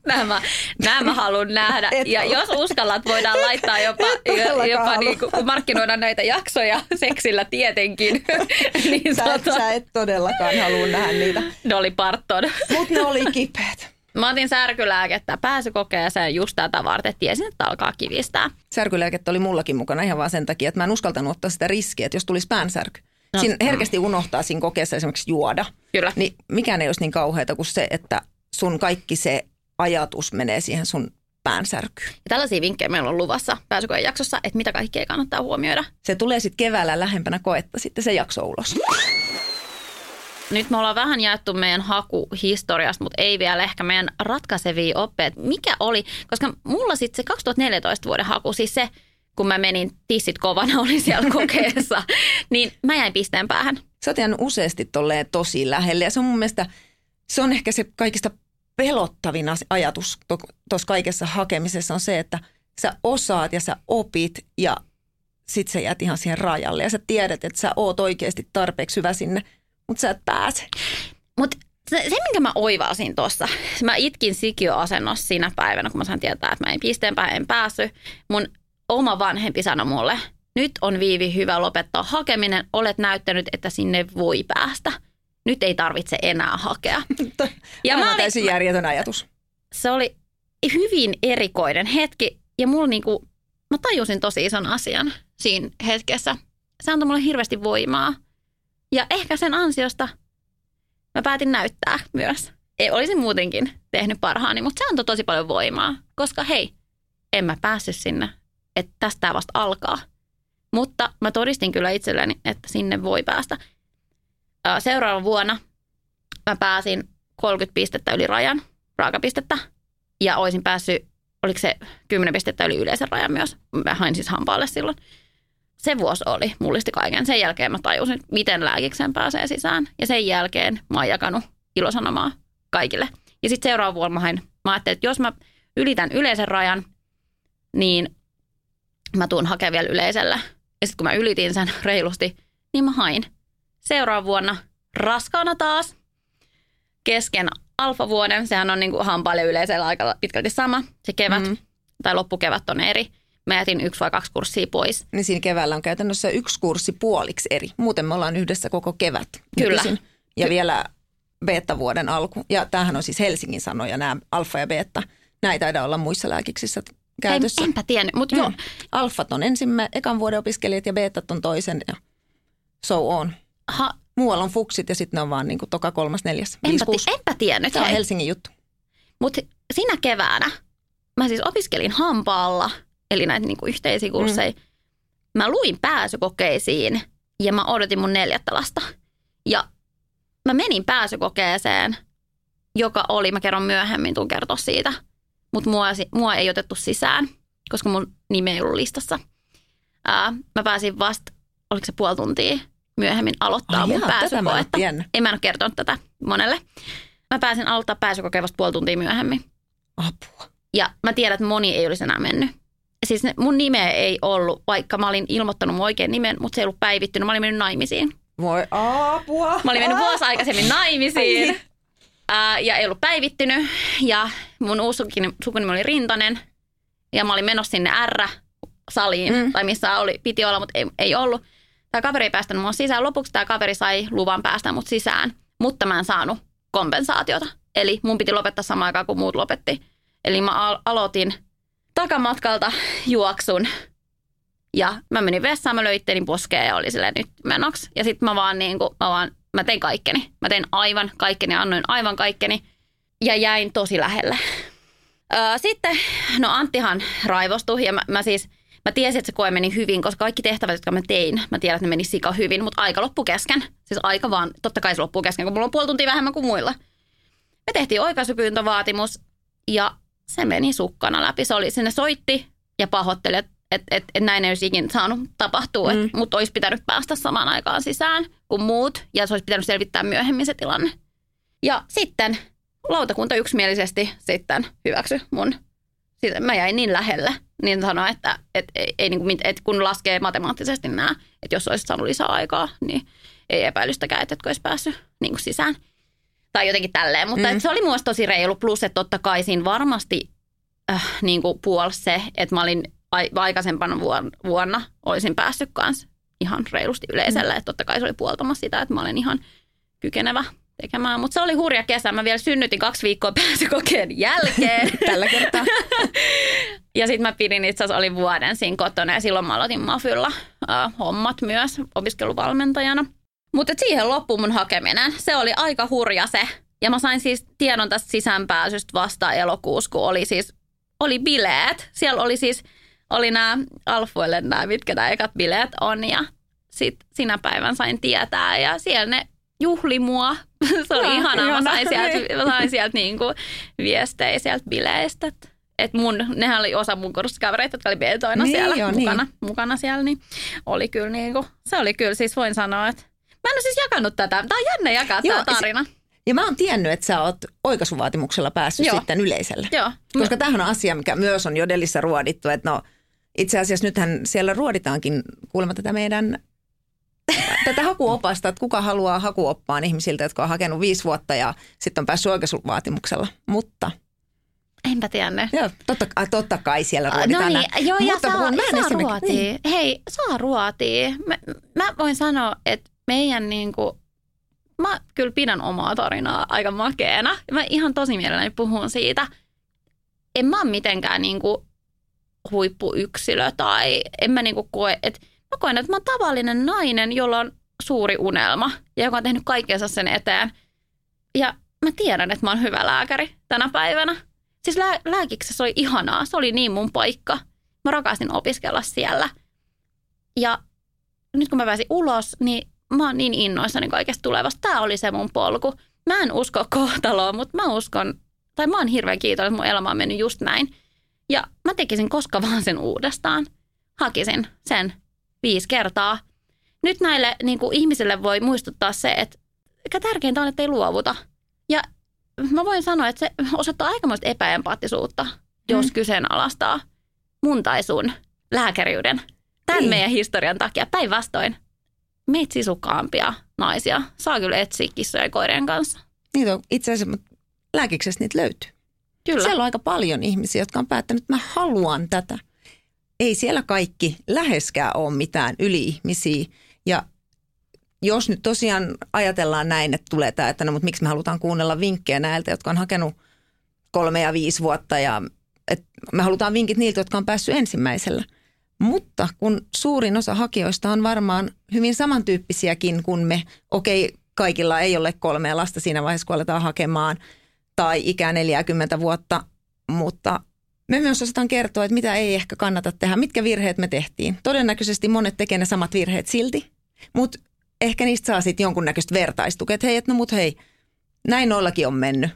Nämä, nämä haluan nähdä. Et ja halua. jos uskallat, voidaan laittaa jopa, jopa niin, kun markkinoidaan näitä jaksoja seksillä tietenkin. niin Sä, tota, sä et todellakaan halua nähdä niitä. Dolly Parton. Mutta ne oli kipeät. Mä otin särkylääkettä pääsykokeeseen just tätä varten. Tiesin, että alkaa kivistää. Särkylääkettä oli mullakin mukana ihan vaan sen takia, että mä en uskaltanut ottaa sitä riskiä, että jos tulisi päänsärky. No, Siinä herkästi unohtaa siinä kokeessa esimerkiksi juoda. Kyllä. Niin mikään ei olisi niin kauheata kuin se, että sun kaikki se ajatus menee siihen sun päänsärkyyn. Ja tällaisia vinkkejä meillä on luvassa pääsykoen jaksossa, että mitä kaikkea kannattaa huomioida. Se tulee sitten keväällä lähempänä koetta sitten se jakso ulos. Nyt me ollaan vähän jaettu meidän hakuhistoriasta, mutta ei vielä ehkä meidän ratkaisevia oppeja. Mikä oli, koska mulla sitten se 2014 vuoden haku, siis se, kun mä menin tissit kovana, oli siellä kokeessa, niin mä jäin pisteen päähän. Sä oot jäänyt useasti tolleen tosi lähelle ja se on mun mielestä, se on ehkä se kaikista pelottavin ajatus tuossa kaikessa hakemisessa on se, että sä osaat ja sä opit ja sit sä jäät ihan siihen rajalle ja sä tiedät, että sä oot oikeasti tarpeeksi hyvä sinne, mutta sä et pääse. Mutta se, se, minkä mä oivalsin tuossa, mä itkin sikioasennossa siinä päivänä, kun mä sain tietää, että mä en pisteenpäin en päässyt. Mun oma vanhempi sanoi mulle, nyt on Viivi hyvä lopettaa hakeminen, olet näyttänyt, että sinne voi päästä. Nyt ei tarvitse enää hakea. Ja mä olin, täysin järjetön ajatus. se oli hyvin erikoinen hetki ja mulla niinku, mä tajusin tosi ison asian siinä hetkessä. Se antoi mulle hirveästi voimaa. Ja ehkä sen ansiosta mä päätin näyttää myös. Ei, olisin muutenkin tehnyt parhaani, mutta se antoi tosi paljon voimaa. Koska hei, en mä päässyt sinne, että tästä vasta alkaa. Mutta mä todistin kyllä itselleni, että sinne voi päästä. Seuraavana vuonna mä pääsin 30 pistettä yli rajan, raakapistettä. Ja olisin päässyt, oliko se 10 pistettä yli yleisen rajan myös. Mä hain siis hampaalle silloin. Se vuosi oli, mullisti kaiken. Sen jälkeen mä tajusin, miten lääkikseen pääsee sisään. Ja sen jälkeen mä oon jakanut ilosanomaa kaikille. Ja sitten seuraava vuonna mä hain, mä ajattelin, että jos mä ylitän yleisen rajan, niin mä tuun hakemaan vielä yleisellä. Ja sitten kun mä ylitin sen reilusti, niin mä hain. Seuraava vuonna raskaana taas, kesken alfavuoden, sehän on niin kuin hampaille yleisellä aika pitkälti sama. Se kevät Mm. tai loppukevät on eri. Mä jätin yksi vai kaksi kurssia pois. Niin siinä keväällä on käytännössä yksi kurssi puoliksi eri. Muuten me ollaan yhdessä koko kevät. Kyllä. nykyisin. Ja vielä beta-vuoden alku. Ja tämähän on siis Helsingin sanoja, nämä alfa ja beta. Näitä ei taida olla muissa lääkiksissä käytössä. En, enpä tiennyt, mutta joo. Mm. Alfat on ensimmä, ekan vuoden opiskelijat ja betat on toisen ja so on. Ha, Muualla on fuksit ja sitten ne on vaan niin kuin toka kolmas, neljäs, viisi, enpä, kuusi. ti, enpä tiennyt. Tämä on hei. Helsingin juttu. Mutta sinä keväänä mä siis opiskelin hampaalla, eli näitä niinku yhteisiä kursseja. Mm. Mä luin pääsykokeisiin ja mä odotin mun neljättä lasta. Ja mä menin pääsykokeeseen, joka oli, mä kerron myöhemmin, tuun kertoa siitä. Mutta mua, mua ei otettu sisään, koska mun nimi ei ollut listassa. Ää, mä pääsin vasta, oliko se puoli tuntia myöhemmin aloittaa Ai mun jaa, tätä mä en pääsykoetta. En mä en ole kertonut tätä monelle. Mä pääsin aloittaa pääsykokeen vasta puoli tuntia myöhemmin. Apua. Ja mä tiedän, että moni ei olisi enää mennyt. Siis ne, mun nimeä ei ollut, vaikka mä olin ilmoittanut mun oikein nimen, mutta se ei ollut päivittynyt. Mä olin mennyt naimisiin. Voi apua. Mä olin mennyt vuosi aikaisemmin naimisiin. Ää, ja ei ollut päivittynyt. Ja mun uusi sukunimi, oli Rintanen. Ja mä olin menossa sinne R-saliin, mm. tai missä oli, piti olla, mutta ei, ei ollut. Tämä kaveri ei päästänyt mua sisään. Lopuksi tämä kaveri sai luvan päästä mut sisään, mutta mä en saanut kompensaatiota. Eli mun piti lopettaa samaan aikaan kuin muut lopetti. Eli mä al- aloitin takamatkalta juoksun ja mä menin vessaan, mä löin poskeen ja oli silleen nyt menoksi. Ja sitten mä vaan niin kuin, mä vaan, mä tein kaikkeni. Mä tein aivan kaikkeni, annoin aivan kaikkeni ja jäin tosi lähelle. Öö, sitten, no Anttihan raivostui ja mä, mä siis, mä tiesin, että se koe meni hyvin, koska kaikki tehtävät, jotka mä tein, mä tiedän, että ne meni sika hyvin, mutta aika loppu kesken. Siis aika vaan, totta kai se loppuu kesken, kun mulla on puoli tuntia vähemmän kuin muilla. Me tehtiin oikaisupyyntövaatimus ja se meni sukkana läpi. Se oli, sinne soitti ja pahoitteli, että et, et, et näin ei olisi ikinä saanut tapahtua, mm. mutta olisi pitänyt päästä samaan aikaan sisään kuin muut ja se olisi pitänyt selvittää myöhemmin se tilanne. Ja sitten lautakunta yksimielisesti sitten hyväksy mun. Sitten mä jäin niin lähelle, niin sanoi, että et, ei, ei, niin kuin, et kun laskee matemaattisesti nämä, että jos olisit saanut lisää aikaa, niin ei epäilystäkään, että etkö olisi päässyt niin kuin sisään. Tai jotenkin tälleen, mutta mm. se oli muista tosi reilu. Plus, että totta kai siinä varmasti äh, niin kuin puolsi se, että mä olin aikaisempana vuonna olisin päässyt kanssa ihan reilusti yleiselle. Mm. Että totta kai se oli puoltamassa sitä, että mä olen ihan kykenevä tekemään. Mutta se oli hurja kesä. Mä vielä synnytin kaksi viikkoa pääsykokeen jälkeen. Tällä kertaa. ja sitten mä pidin itse asiassa, olin vuoden siinä kotona ja silloin mä aloitin Mafylla äh, hommat myös opiskeluvalmentajana. Mutta siihen loppui mun hakeminen. Se oli aika hurja se. Ja mä sain siis tiedon tästä sisäänpääsystä vasta elokuussa, kun oli siis oli bileet. Siellä oli siis oli nämä alfuille nämä, mitkä nämä ekat bileet on ja sitten sinä päivän sain tietää ja siellä ne juhli mua. Se oli no, ihanaa. Mä sain sieltä, mä sain sieltä niinku viestejä sieltä bileistä. Et mun, nehän oli osa mun kurssikavereita, jotka oli betoina niin, siellä jo, mukana, niin. mukana siellä, niin oli kyllä niinku, se oli kyllä, siis voin sanoa, että mä en ole siis jakanut tätä. Tämä on jännä jakaa tämä tarina. Se, ja mä oon tiennyt, että sä oot oikaisuvaatimuksella päässyt Joo. sitten yleiselle. Joo. Koska tämähän on asia, mikä myös on Jodelissa ruodittu, että no itse asiassa nythän siellä ruoditaankin kuulemma tätä meidän tätä hakuopasta, että kuka haluaa hakuoppaan ihmisiltä, jotka on hakenut viisi vuotta ja sitten on päässyt oikaisuvaatimuksella. Mutta Enpä tiedä. Joo, totta, totta kai siellä ruoditaan. No niin, joo, Mutta ja saa, mä saa ruotia. Niin. Hei, saa ruotia. Mä, mä voin sanoa, että meidän niinku, mä kyllä pidän omaa tarinaa aika makeena. Mä ihan tosi mielelläni puhun siitä. En mä ole mitenkään niinku huippuyksilö tai en mä niinku koe, että mä koen, että mä oon tavallinen nainen, jolla on suuri unelma ja joka on tehnyt kaikkensa sen eteen. Ja mä tiedän, että mä oon hyvä lääkäri tänä päivänä. Siis lää- lääkiksessä oli ihanaa, se oli niin mun paikka. Mä rakastin opiskella siellä. Ja nyt kun mä pääsin ulos, niin mä oon niin innoissani kaikesta tulevasta. Tämä oli se mun polku. Mä en usko kohtaloon, mutta mä uskon, tai mä oon hirveän kiitollinen, että mun elämä on mennyt just näin. Ja mä tekisin koska vaan sen uudestaan. Hakisin sen viisi kertaa. Nyt näille niin kuin ihmisille voi muistuttaa se, että tärkeintä on, että ei luovuta. Ja mä voin sanoa, että se osoittaa aikamoista epäempaattisuutta, jos mm. kyseenalaistaa mun tai sun lääkäriyden tämän niin. meidän historian takia. Päinvastoin, meitä sisukkaampia naisia saa kyllä etsiä kissojen ja koirien kanssa. Niitä on itse asiassa, lääkiksessä niitä löytyy. Kyllä. Siellä on aika paljon ihmisiä, jotka on päättänyt, että mä haluan tätä. Ei siellä kaikki läheskään ole mitään yli-ihmisiä. Ja jos nyt tosiaan ajatellaan näin, että tulee tämä, että no mutta miksi me halutaan kuunnella vinkkejä näiltä, jotka on hakenut kolme ja viisi vuotta ja että me halutaan vinkit niiltä, jotka on päässyt ensimmäisellä. Mutta kun suurin osa hakijoista on varmaan hyvin samantyyppisiäkin kuin me, okei, kaikilla ei ole kolmea lasta siinä vaiheessa, kun aletaan hakemaan – tai ikää 40 vuotta, mutta me myös osataan kertoa, että mitä ei ehkä kannata tehdä, mitkä virheet me tehtiin. Todennäköisesti monet tekee ne samat virheet silti, mutta ehkä niistä saa sitten jonkunnäköistä vertaistukea, että hei, että no mut hei, näin nollakin on mennyt.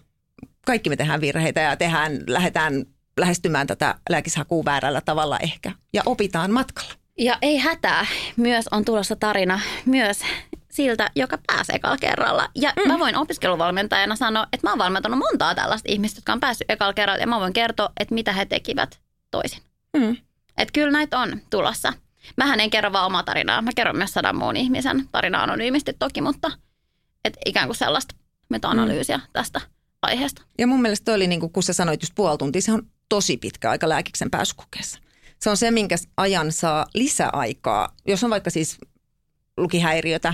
Kaikki me tehdään virheitä ja tehdään, lähdetään lähestymään tätä lääkishakua väärällä tavalla ehkä ja opitaan matkalla. Ja ei hätää, myös on tulossa tarina myös siltä, joka pääsee ekalla kerralla. Ja mm. mä voin opiskeluvalmentajana sanoa, että mä oon valmentanut montaa tällaista ihmistä, jotka on päässyt ekalla kerralla. Ja mä voin kertoa, että mitä he tekivät toisin. Mm. Että kyllä näitä on tulossa. Mähän en kerro vaan omaa tarinaa. Mä kerron myös sadan muun ihmisen tarinaa anonyymisti toki, mutta et ikään kuin sellaista meta-analyysiä mm. tästä aiheesta. Ja mun mielestä toi oli, niin kuin, kun sä sanoit just puoli tuntia, se on tosi pitkä aika lääkiksen pääsykokeessa. Se on se, minkä ajan saa lisäaikaa. Jos on vaikka siis lukihäiriötä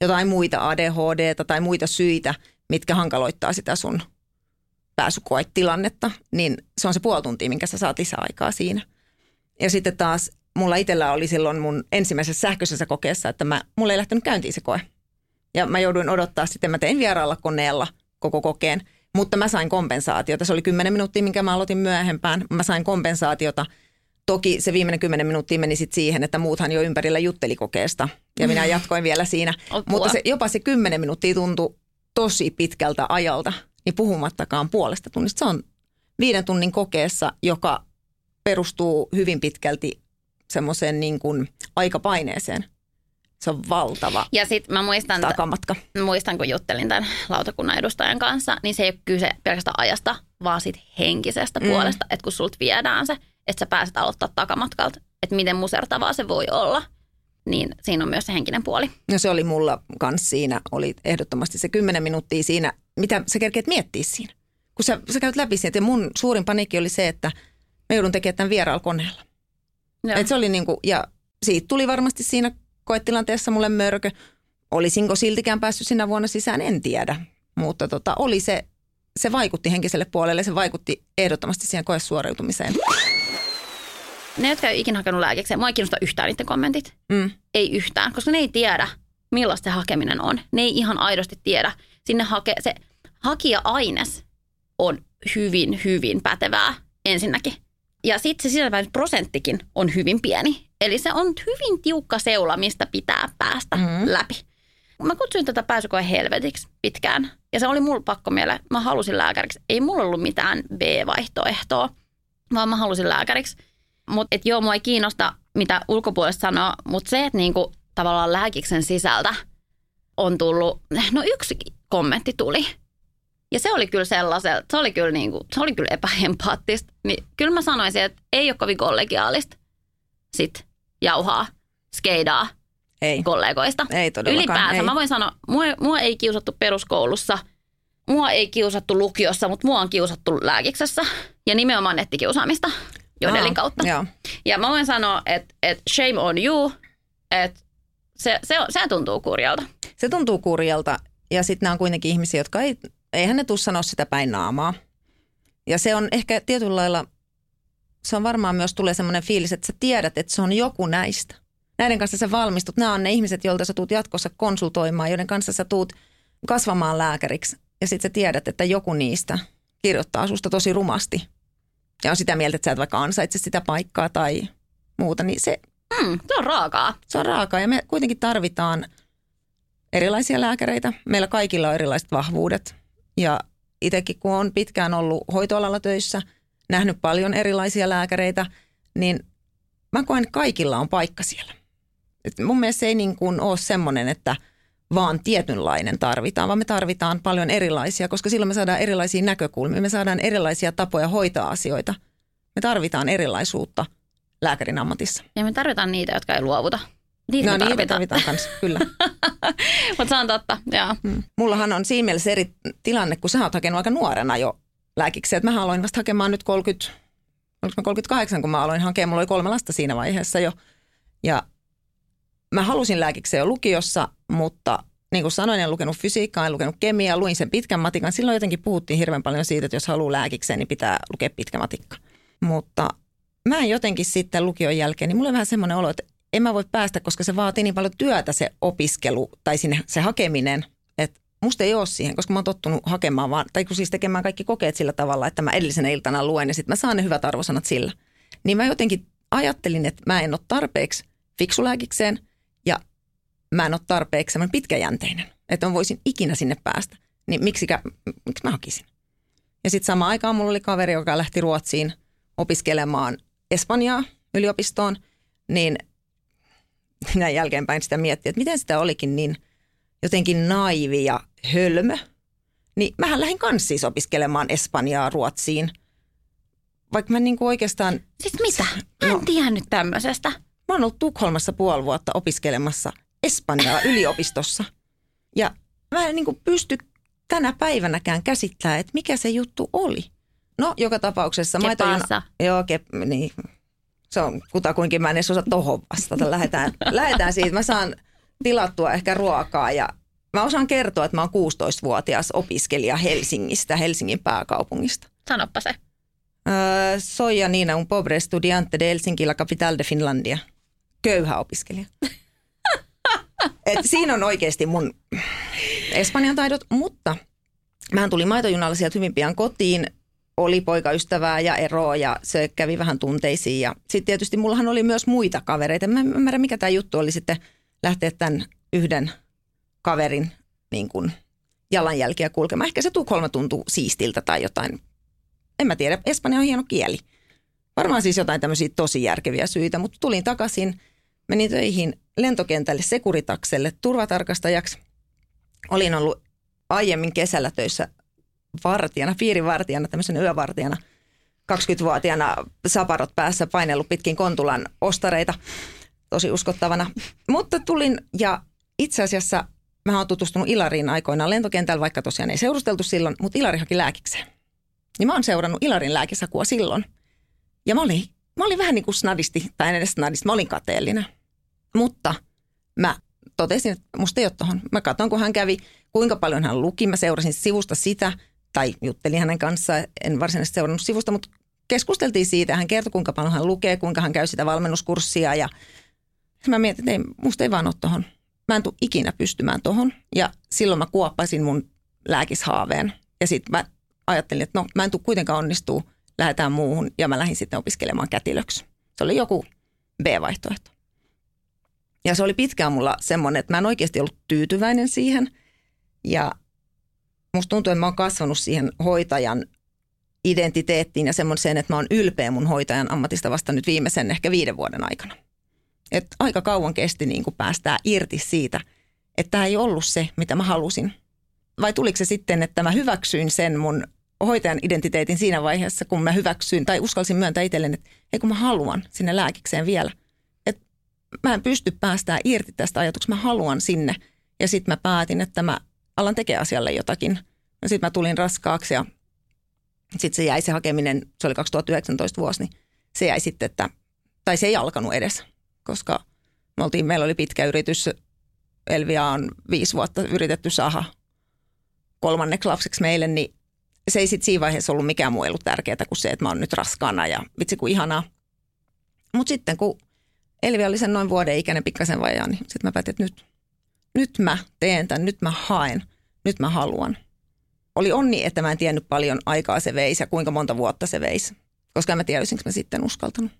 jotain muita ADHD tai muita syitä, mitkä hankaloittaa sitä sun pääsykoetilannetta, niin se on se puoli tuntia, minkä sä saat lisäaikaa siinä. Ja sitten taas mulla itsellä oli silloin mun ensimmäisessä sähköisessä kokeessa, että mä, mulla ei lähtenyt käyntiin se koe. Ja mä jouduin odottaa sitten, mä tein vieraalla koneella koko kokeen, mutta mä sain kompensaatiota. Se oli 10 minuuttia, minkä mä aloitin myöhempään. Mä sain kompensaatiota. Toki se viimeinen 10 minuuttia meni sitten siihen, että muuthan jo ympärillä jutteli kokeesta. Ja minä jatkoin vielä siinä. Mutta se, jopa se 10 minuuttia tuntui tosi pitkältä ajalta, niin puhumattakaan puolesta tunnista. Se on viiden tunnin kokeessa, joka perustuu hyvin pitkälti semmoiseen niin kuin aikapaineeseen. Se on valtava Ja sitten mä muistan, takamatka. muistan, kun juttelin tämän lautakunnan edustajan kanssa, niin se ei ole kyse pelkästään ajasta, vaan sit henkisestä mm. puolesta, että kun sulta viedään se, että sä pääset aloittaa takamatkalta, että miten musertavaa se voi olla, niin siinä on myös se henkinen puoli. No se oli mulla kanssa siinä, oli ehdottomasti se kymmenen minuuttia siinä, mitä sä kerkeet miettiä siinä. Kun sä, sä käyt läpi siitä, ja mun suurin paniikki oli se, että mä joudun tekemään tämän vieraalla koneella. Et se oli niinku, ja siitä tuli varmasti siinä koetilanteessa mulle mörkö. Olisinko siltikään päässyt sinä vuonna sisään, en tiedä. Mutta tota, oli se, se vaikutti henkiselle puolelle, se vaikutti ehdottomasti siihen koesuoriutumiseen. Ne, jotka ei ikinä hakenut lääkekseen, mua ei kiinnosta yhtään niiden kommentit. Mm. Ei yhtään, koska ne ei tiedä, millaista se hakeminen on. Ne ei ihan aidosti tiedä. Sinne hake, se hakija-aines on hyvin, hyvin pätevää ensinnäkin. Ja sitten se sisältävä prosenttikin on hyvin pieni. Eli se on hyvin tiukka seula, mistä pitää päästä mm-hmm. läpi. Mä kutsuin tätä pääsykoe helvetiksi pitkään. Ja se oli mulla pakko mieleen. Mä halusin lääkäriksi. Ei mulla ollut mitään B-vaihtoehtoa, vaan mä halusin lääkäriksi. Mutta joo, mua ei kiinnosta, mitä ulkopuolesta sanoo. Mutta se, että niinku, tavallaan lääkiksen sisältä on tullut, no yksi kommentti tuli. Ja se oli kyllä sellaisella, se oli kyllä, niinku, se oli kyllä epäempaattista. Niin kyllä mä sanoisin, että ei ole kovin kollegiaalista sit jauhaa, skeidaa Ei. kollegoista. Ei todellakaan, Ylipäänsä ei. mä voin sanoa, mua, mua ei kiusattu peruskoulussa, mua ei kiusattu lukiossa, mutta mua on kiusattu lääkiksessä. Ja nimenomaan nettikiusaamista jodelin kautta. Joo. Ja mä voin sanoa, että, että shame on you, että se, se, se tuntuu kurjalta. Se tuntuu kurjalta ja sitten nämä on kuitenkin ihmisiä, jotka ei, eihän ne tuu sanoa sitä päin naamaa. Ja se on ehkä tietyllä lailla, se on varmaan myös tulee semmoinen fiilis, että sä tiedät, että se on joku näistä. Näiden kanssa sä valmistut. Nämä on ne ihmiset, joilta sä tuut jatkossa konsultoimaan, joiden kanssa sä tuut kasvamaan lääkäriksi. Ja sitten sä tiedät, että joku niistä kirjoittaa susta tosi rumasti. Ja on sitä mieltä, että sä et vaikka ansaitse sitä paikkaa tai muuta. Niin se, Hmm, se on raakaa. se on raakaa ja me kuitenkin tarvitaan erilaisia lääkäreitä. Meillä kaikilla on erilaiset vahvuudet ja itsekin kun on pitkään ollut hoitoalalla töissä, nähnyt paljon erilaisia lääkäreitä, niin mä koen, että kaikilla on paikka siellä. Et mun mielestä se ei niin kuin ole semmoinen, että vaan tietynlainen tarvitaan, vaan me tarvitaan paljon erilaisia, koska silloin me saadaan erilaisia näkökulmia, me saadaan erilaisia tapoja hoitaa asioita. Me tarvitaan erilaisuutta lääkärin ammatissa. Ja me tarvitaan niitä, jotka ei luovuta. Niitä No me niitä tarvitaan. tarvitaan kanssa, kyllä. Mutta se on totta, joo. Mm. Mullahan on siinä mielessä eri tilanne, kun sä oot hakenut aika nuorena jo lääkiksi. Että mä aloin vasta hakemaan nyt 30, oliko mä 38, kun mä aloin hakemaan. Mulla oli kolme lasta siinä vaiheessa jo. Ja mä halusin lääkikseen jo lukiossa, mutta niin kuin sanoin, en lukenut fysiikkaa, en lukenut kemiaa, luin sen pitkän matikan. Silloin jotenkin puhuttiin hirveän paljon siitä, että jos haluaa lääkikseen, niin pitää lukea pitkä matikka. Mutta mä en jotenkin sitten lukion jälkeen, niin mulla on vähän semmoinen olo, että en mä voi päästä, koska se vaatii niin paljon työtä se opiskelu tai sinne se hakeminen, että musta ei ole siihen, koska mä oon tottunut hakemaan vaan, tai kun siis tekemään kaikki kokeet sillä tavalla, että mä edellisenä iltana luen ja sitten mä saan ne hyvät arvosanat sillä. Niin mä jotenkin ajattelin, että mä en ole tarpeeksi fiksulääkikseen mä en ole tarpeeksi semmoinen pitkäjänteinen, että mä voisin ikinä sinne päästä. Niin miksikä, miksi mä hakisin? Ja sitten samaan aikaan mulla oli kaveri, joka lähti Ruotsiin opiskelemaan Espanjaa yliopistoon, niin näin jälkeenpäin sitä miettii, että miten sitä olikin niin jotenkin naivi ja hölmö. Niin mähän lähdin kanssa siis opiskelemaan Espanjaa Ruotsiin. Vaikka mä niinku oikeastaan, Siis mitä? Mä en No. tiennyt tämmöisestä. mä oon ollut Tukholmassa puoli vuotta opiskelemassa Espanjaa yliopistossa. Ja mä en niinku pysty tänä päivänäkään käsittämään, että mikä se juttu oli. No, joka tapauksessa. Pasa? Joo, ke, niin. Se on kutakuinkin, mä en edes osaa tohon vastata. Lähdetään, lähdetään siitä. Mä saan tilattua ehkä ruokaa ja Mä osaan kertoa, että mä oon 16-vuotias opiskelija Helsingistä, Helsingin pääkaupungista. Sanoppa se. Öö, soy Nina un pobre estudiante de Helsinki la capital de Finlandia. Köyhä opiskelija. Et siinä on oikeasti mun espanjan taidot, mutta mähän tuli maitojunalla sieltä hyvin pian kotiin. Oli poikaystävää ja eroa ja se kävi vähän tunteisiin. Ja sitten tietysti mullahan oli myös muita kavereita. Mä en ymmärrä, mikä tämä juttu oli sitten lähteä tämän yhden kaverin niin kuin jalanjälkiä kulkemaan. Ehkä se Tukholma tuntuu siistiltä tai jotain. En mä tiedä, Espanja on hieno kieli. Varmaan siis jotain tämmöisiä tosi järkeviä syitä, mutta tulin takaisin, menin töihin lentokentälle Sekuritakselle turvatarkastajaksi. Olin ollut aiemmin kesällä töissä vartijana, piirivartijana, tämmöisen yövartijana. 20-vuotiaana saparot päässä painellut pitkin Kontulan ostareita tosi uskottavana. Mutta tulin ja itse asiassa mä oon tutustunut Ilariin aikoinaan lentokentällä, vaikka tosiaan ei seurusteltu silloin, mutta Ilari haki lääkikseen. Niin mä oon seurannut Ilarin lääkisakua silloin. Ja mä olin, mä olin vähän niin kuin snadisti, tai en edes snadisti, mä olin kateellinen. Mutta mä totesin, että musta ei ole tohon. Mä katson, kun hän kävi, kuinka paljon hän luki. Mä seurasin sivusta sitä, tai juttelin hänen kanssaan. En varsinaisesti seurannut sivusta, mutta keskusteltiin siitä. Hän kertoi, kuinka paljon hän lukee, kuinka hän käy sitä valmennuskurssia. Ja mä mietin, että ei, musta ei vaan ole tohon. Mä en tule ikinä pystymään tohon. Ja silloin mä kuoppasin mun lääkishaaveen. Ja sitten mä ajattelin, että no mä en tule kuitenkaan onnistuu, lähdetään muuhun. Ja mä lähdin sitten opiskelemaan kätilöksi. Se oli joku B-vaihtoehto. Ja se oli pitkään mulla semmoinen, että mä en oikeasti ollut tyytyväinen siihen. Ja musta tuntuu, että mä oon kasvanut siihen hoitajan identiteettiin ja semmoiseen, että mä oon ylpeä mun hoitajan ammatista vasta nyt viimeisen ehkä viiden vuoden aikana. Et aika kauan kesti niin kuin päästää irti siitä, että tämä ei ollut se, mitä mä halusin. Vai tuliko se sitten, että mä hyväksyin sen mun hoitajan identiteetin siinä vaiheessa, kun mä hyväksyin tai uskalsin myöntää itselleni, että ei kun mä haluan sinne lääkikseen vielä – mä en pysty päästään irti tästä ajatuksesta, mä haluan sinne. Ja sitten mä päätin, että mä alan tekemään asialle jotakin. Ja sitten mä tulin raskaaksi ja sitten se jäi se hakeminen, se oli 2019 vuosi, niin se jäi sitten, että, tai se ei alkanut edes, koska me oltiin, meillä oli pitkä yritys, Elvia on viisi vuotta yritetty saada kolmanneksi lapseksi meille, niin se ei sitten siinä vaiheessa ollut mikään muu ollut tärkeää kuin se, että mä oon nyt raskaana ja vitsi kuin ihanaa. Mutta sitten kun Elvi oli sen noin vuoden ikäinen pikkasen vajaa, niin sitten mä päätin, että nyt, nyt mä teen tämän, nyt mä haen, nyt mä haluan. Oli onni, että mä en tiennyt paljon aikaa se veisi ja kuinka monta vuotta se veisi, koska en mä tiedä, olisinko mä sitten uskaltanut.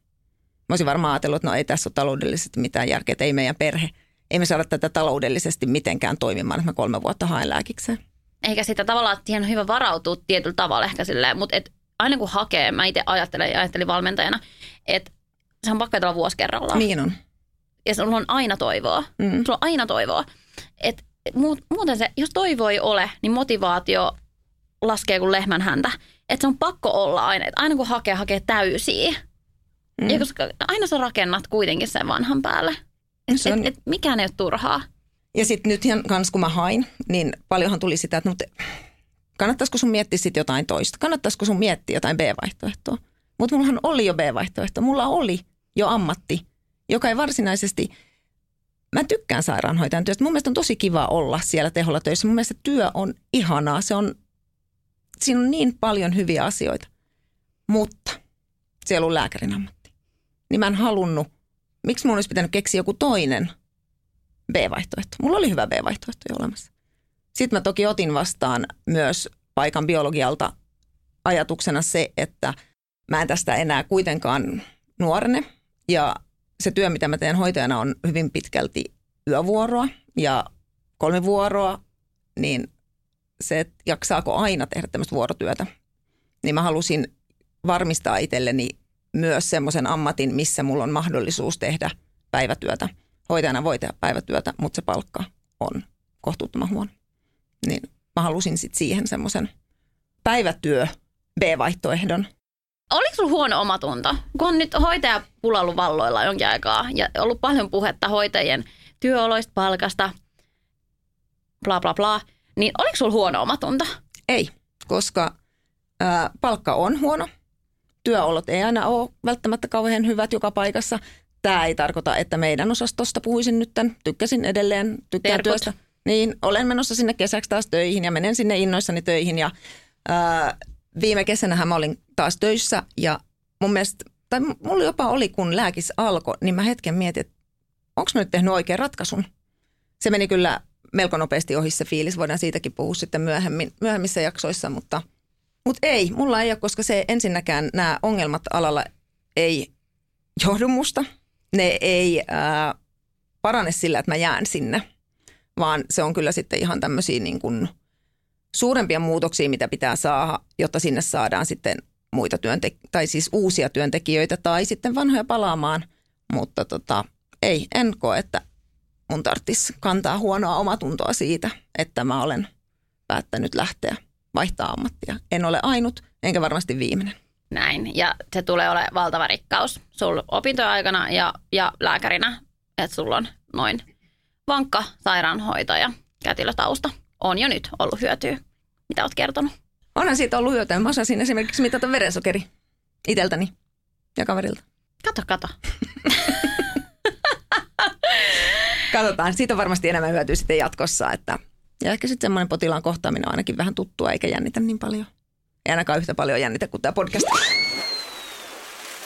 Mä olisin varmaan ajatellut, että no ei tässä ole taloudellisesti mitään järkeä, että ei meidän perhe, ei me saada tätä taloudellisesti mitenkään toimimaan, että mä kolme vuotta haen lääkikseen. Eikä sitä tavallaan, että on hyvä varautua tietyllä tavalla ehkä silleen, mutta et aina kun hakee, mä itse ajattelen ja ajattelin valmentajana, että se on pakko vuosi kerrallaan. Niin on. Ja sulla on aina toivoa. Mm. Sulla on aina toivoa. Et, et muuten se, jos toivo ei ole, niin motivaatio laskee kuin lehmän häntä. Että se on pakko olla aina. Että aina kun hakee, hakee täysiä. Mm. Ja koska aina sä rakennat kuitenkin sen vanhan päälle. Että on... et, et, mikään ei ole turhaa. Ja sitten nyt kans kun mä hain, niin paljonhan tuli sitä, että mutta kannattaisiko sun miettiä sitten jotain toista? Kannattaisiko sun miettiä jotain B-vaihtoehtoa? Mutta mullahan oli jo B-vaihtoehto. Mulla oli jo ammatti, joka ei varsinaisesti, mä tykkään sairaanhoitajan työstä. Mun mielestä on tosi kiva olla siellä teholla töissä. Mun mielestä työ on ihanaa. Se on, siinä on niin paljon hyviä asioita. Mutta siellä on lääkärin ammatti. Niin mä en halunnut, miksi mun olisi pitänyt keksiä joku toinen B-vaihtoehto. Mulla oli hyvä B-vaihtoehto jo olemassa. Sitten mä toki otin vastaan myös paikan biologialta ajatuksena se, että mä en tästä enää kuitenkaan nuorene. Ja se työ, mitä mä teen hoitajana, on hyvin pitkälti yövuoroa ja kolme vuoroa, niin se, että jaksaako aina tehdä tämmöistä vuorotyötä, niin mä halusin varmistaa itselleni myös semmoisen ammatin, missä mulla on mahdollisuus tehdä päivätyötä. Hoitajana voi tehdä päivätyötä, mutta se palkka on kohtuuttoman huono. Niin mä halusin sitten siihen semmoisen päivätyö B-vaihtoehdon, Oliko sulla huono omatunto? Kun on nyt hoitaja pulallut valloilla jonkin aikaa ja ollut paljon puhetta hoitajien työoloista, palkasta, bla bla bla, niin oliko sulla huono omatunto? Ei, koska ää, palkka on huono. Työolot ei aina ole välttämättä kauhean hyvät joka paikassa. Tämä ei tarkoita, että meidän osastosta puhuisin nyt tämän. Tykkäsin edelleen, tykkään Terkut. työstä. Niin, olen menossa sinne kesäksi taas töihin ja menen sinne innoissani töihin ja ää, viime kesänähän mä olin taas töissä ja mun mielestä, tai mulla jopa oli kun lääkis alkoi, niin mä hetken mietin, että onko mä nyt tehnyt oikean ratkaisun. Se meni kyllä melko nopeasti ohi se fiilis, voidaan siitäkin puhua sitten myöhemmin, myöhemmissä jaksoissa, mutta, mutta ei, mulla ei ole, koska se ensinnäkään nämä ongelmat alalla ei johdu musta. Ne ei ää, parane sillä, että mä jään sinne, vaan se on kyllä sitten ihan tämmöisiä niin kuin suurempia muutoksia, mitä pitää saada, jotta sinne saadaan sitten muita työntek- tai siis uusia työntekijöitä tai sitten vanhoja palaamaan, mutta tota, ei, en koe, että mun tarvitsisi kantaa huonoa omatuntoa siitä, että mä olen päättänyt lähteä vaihtaa ammattia. En ole ainut, enkä varmasti viimeinen. Näin, ja se tulee olemaan valtava rikkaus sulla opintojen aikana ja, ja lääkärinä, että sulla on noin vankka sairaanhoitaja kätilötausta. On jo nyt ollut hyötyä. Mitä oot kertonut? Onhan siitä ollut hyötyä. Mä osasin esimerkiksi mitata verensokeri iteltäni ja kaverilta. Kato, kato. Katsotaan, siitä on varmasti enemmän hyötyä sitten jatkossa. Että, ja ehkä sitten semmoinen potilaan kohtaaminen on ainakin vähän tuttua eikä jännitä niin paljon. Ei ainakaan yhtä paljon jännitä kuin tämä podcast.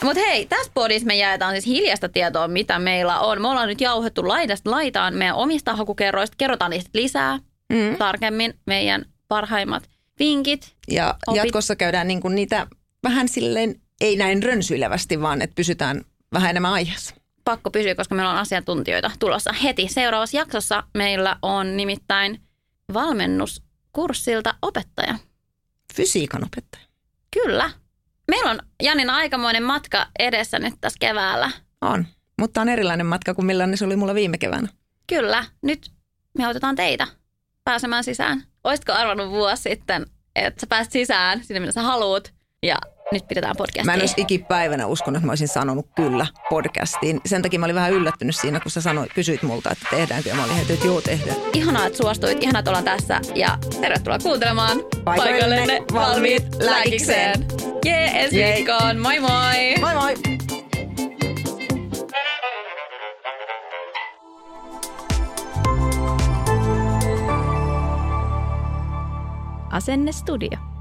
Mutta hei, tässä podissa me jaetaan siis hiljaista tietoa, mitä meillä on. Me ollaan nyt jauhettu laidasta laitaan meidän omista hakukerroista. Kerrotaan niistä lisää mm. tarkemmin meidän parhaimmat vinkit. Ja opit. jatkossa käydään niinku niitä vähän silleen, ei näin rönsyilevästi, vaan että pysytään vähän enemmän aiheessa pakko pysyä, koska meillä on asiantuntijoita tulossa heti. Seuraavassa jaksossa meillä on nimittäin valmennuskurssilta opettaja. Fysiikan opettaja. Kyllä. Meillä on Janina aikamoinen matka edessä nyt tässä keväällä. On, mutta on erilainen matka kuin millainen se oli mulla viime keväänä. Kyllä, nyt me autetaan teitä pääsemään sisään. Olisitko arvannut vuosi sitten, että sä pääset sisään sinne, minne sä haluut, ja nyt pidetään podcastia. Mä en olisi ikipäivänä uskonut, että mä olisin sanonut kyllä podcastiin. Sen takia mä olin vähän yllättynyt siinä, kun sä sanoit, kysyit multa, että tehdäänkö. Ja mä olin heti, että joo, tehdään. Ihanaa, että suostuit. Ihanaa, että ollaan tässä. Ja tervetuloa kuuntelemaan paikallenne valmiit lääkikseen. Jee, ensi viikkoon. Moi moi! Moi moi! Asenne Studio.